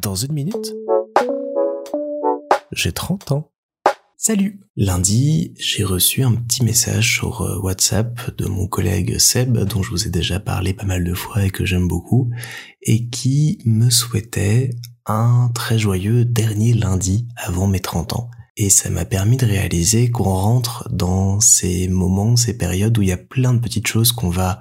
Dans une minute, j'ai 30 ans. Salut Lundi, j'ai reçu un petit message sur euh, WhatsApp de mon collègue Seb, dont je vous ai déjà parlé pas mal de fois et que j'aime beaucoup, et qui me souhaitait un très joyeux dernier lundi avant mes 30 ans. Et ça m'a permis de réaliser qu'on rentre dans ces moments, ces périodes où il y a plein de petites choses qu'on va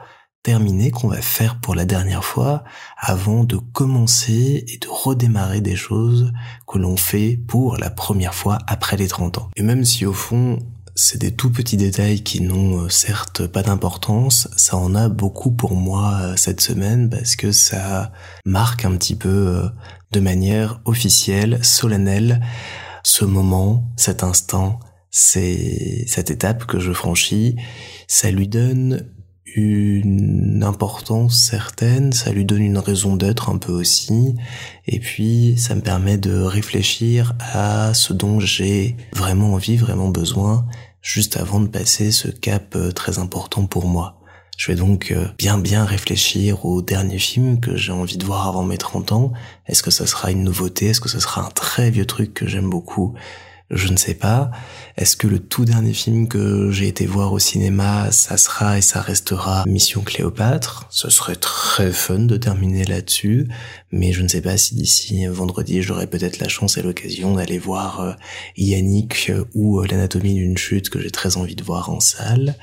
qu'on va faire pour la dernière fois avant de commencer et de redémarrer des choses que l'on fait pour la première fois après les 30 ans. Et même si au fond, c'est des tout petits détails qui n'ont euh, certes pas d'importance, ça en a beaucoup pour moi euh, cette semaine parce que ça marque un petit peu euh, de manière officielle, solennelle, ce moment, cet instant, c'est cette étape que je franchis. Ça lui donne une importance certaine, ça lui donne une raison d'être un peu aussi, et puis ça me permet de réfléchir à ce dont j'ai vraiment envie, vraiment besoin, juste avant de passer ce cap euh, très important pour moi. Je vais donc euh, bien bien réfléchir au dernier film que j'ai envie de voir avant mes 30 ans. Est-ce que ça sera une nouveauté? Est-ce que ce sera un très vieux truc que j'aime beaucoup? Je ne sais pas. Est-ce que le tout dernier film que j'ai été voir au cinéma, ça sera et ça restera Mission Cléopâtre? Ce serait très fun de terminer là-dessus, mais je ne sais pas si d'ici vendredi j'aurai peut-être la chance et l'occasion d'aller voir euh, Yannick euh, ou euh, l'anatomie d'une chute que j'ai très envie de voir en salle.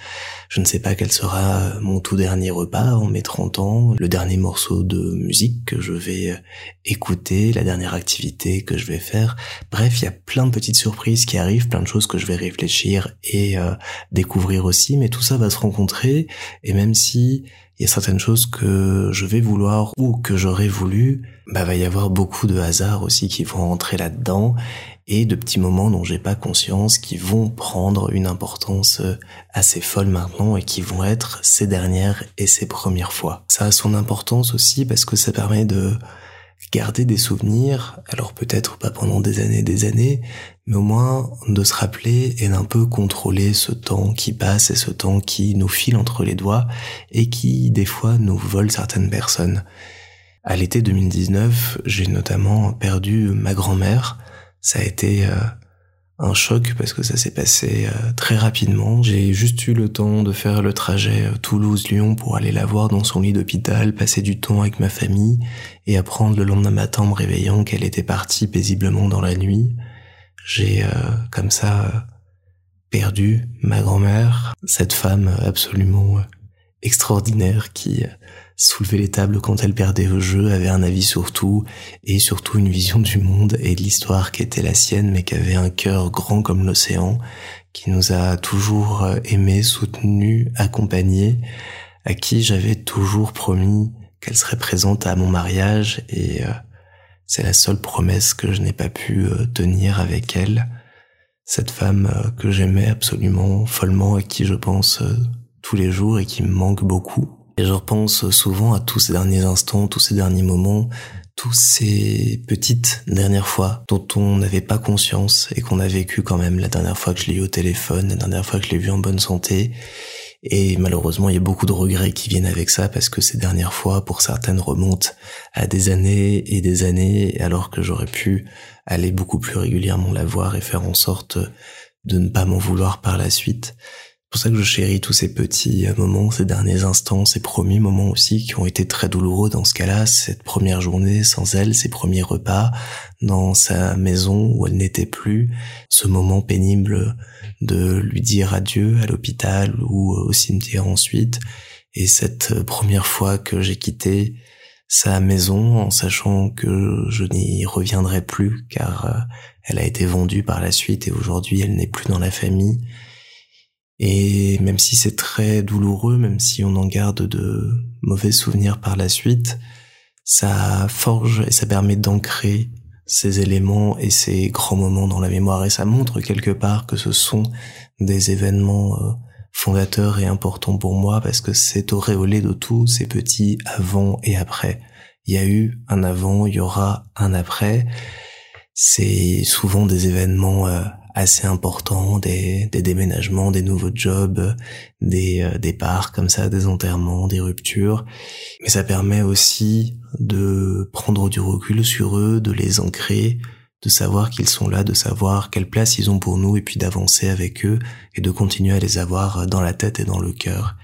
Je ne sais pas quel sera mon tout dernier repas en mes 30 ans, le dernier morceau de musique que je vais écouter, la dernière activité que je vais faire. Bref, il y a plein de petites surprises qui arrivent, plein de choses que je vais réfléchir et euh, découvrir aussi, mais tout ça va se rencontrer et même si il y a certaines choses que je vais vouloir ou que j'aurais voulu, bah va y avoir beaucoup de hasards aussi qui vont entrer là-dedans et de petits moments dont j'ai pas conscience qui vont prendre une importance euh, assez folle maintenant et qui vont être ces dernières et ces premières fois. Ça a son importance aussi parce que ça permet de garder des souvenirs, alors peut-être pas pendant des années et des années, mais au moins de se rappeler et d'un peu contrôler ce temps qui passe et ce temps qui nous file entre les doigts et qui des fois nous vole certaines personnes. À l'été 2019, j'ai notamment perdu ma grand-mère, ça a été euh, un choc parce que ça s'est passé euh, très rapidement. J'ai juste eu le temps de faire le trajet euh, Toulouse-Lyon pour aller la voir dans son lit d'hôpital, passer du temps avec ma famille et apprendre le lendemain matin en me réveillant qu'elle était partie paisiblement dans la nuit. J'ai comme ça perdu ma grand-mère, cette femme absolument extraordinaire qui soulevait les tables quand elle perdait au jeu, avait un avis sur tout, et surtout une vision du monde et de l'histoire qui était la sienne, mais qui avait un cœur grand comme l'océan, qui nous a toujours euh, aimés, soutenus, accompagnés, à qui j'avais toujours promis qu'elle serait présente à mon mariage, et euh, c'est la seule promesse que je n'ai pas pu euh, tenir avec elle. Cette femme que j'aimais absolument, follement, à qui je pense tous les jours et qui me manque beaucoup. Et je repense souvent à tous ces derniers instants, tous ces derniers moments, tous ces petites dernières fois dont on n'avait pas conscience et qu'on a vécu quand même la dernière fois que je l'ai eu au téléphone, la dernière fois que je l'ai vu en bonne santé. Et malheureusement, il y a beaucoup de regrets qui viennent avec ça parce que ces dernières fois, pour certaines, remontent à des années et des années, alors que j'aurais pu aller beaucoup plus régulièrement la voir et faire en sorte de ne pas m'en vouloir par la suite pour ça que je chéris tous ces petits euh, moments, ces derniers instants, ces premiers moments aussi qui ont été très douloureux dans ce cas-là, cette première journée sans elle, ces premiers repas dans sa maison où elle n'était plus, ce moment pénible de lui dire adieu à l'hôpital ou au cimetière ensuite, et cette première fois que j'ai quitté sa maison en sachant que je n'y reviendrai plus car euh, elle a été vendue par la suite et aujourd'hui elle n'est plus dans la famille et même si c'est très douloureux, même si on en garde de mauvais souvenirs par la suite, ça forge et ça permet d'ancrer ces éléments et ces grands moments dans la mémoire et ça montre quelque part que ce sont des événements euh, fondateurs et importants pour moi parce que c'est auréolé de tous ces petits avant et après. Il y a eu un avant, il y aura un après. C'est souvent des événements euh, assez importants, des, des déménagements, des nouveaux jobs, des euh, départs comme ça, des enterrements, des ruptures. Mais ça permet aussi de prendre du recul sur eux, de les ancrer, de savoir qu'ils sont là, de savoir quelle place ils ont pour nous et puis d'avancer avec eux et de continuer à les avoir dans la tête et dans le cœur.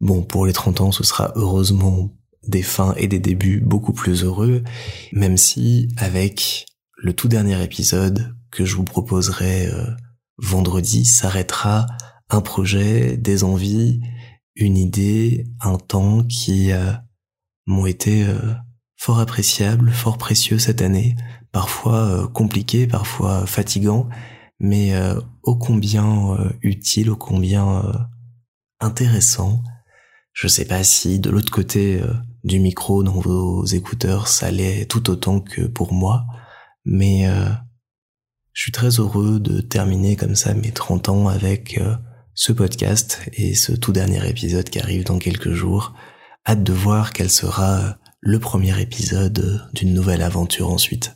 Bon, pour les 30 ans, ce sera heureusement des fins et des débuts beaucoup plus heureux, même si avec le tout dernier épisode que je vous proposerai euh, vendredi s'arrêtera un projet, des envies, une idée, un temps qui euh, m'ont été euh, fort appréciables, fort précieux cette année, parfois compliqués, parfois fatigants, mais ô combien utile, ô combien intéressant. Je sais pas si de l'autre côté du micro dans vos écouteurs, ça l'est tout autant que pour moi, mais je suis très heureux de terminer comme ça mes 30 ans avec euh, ce podcast et ce tout dernier épisode qui arrive dans quelques jours. Hâte de voir quel sera le premier épisode d'une nouvelle aventure ensuite.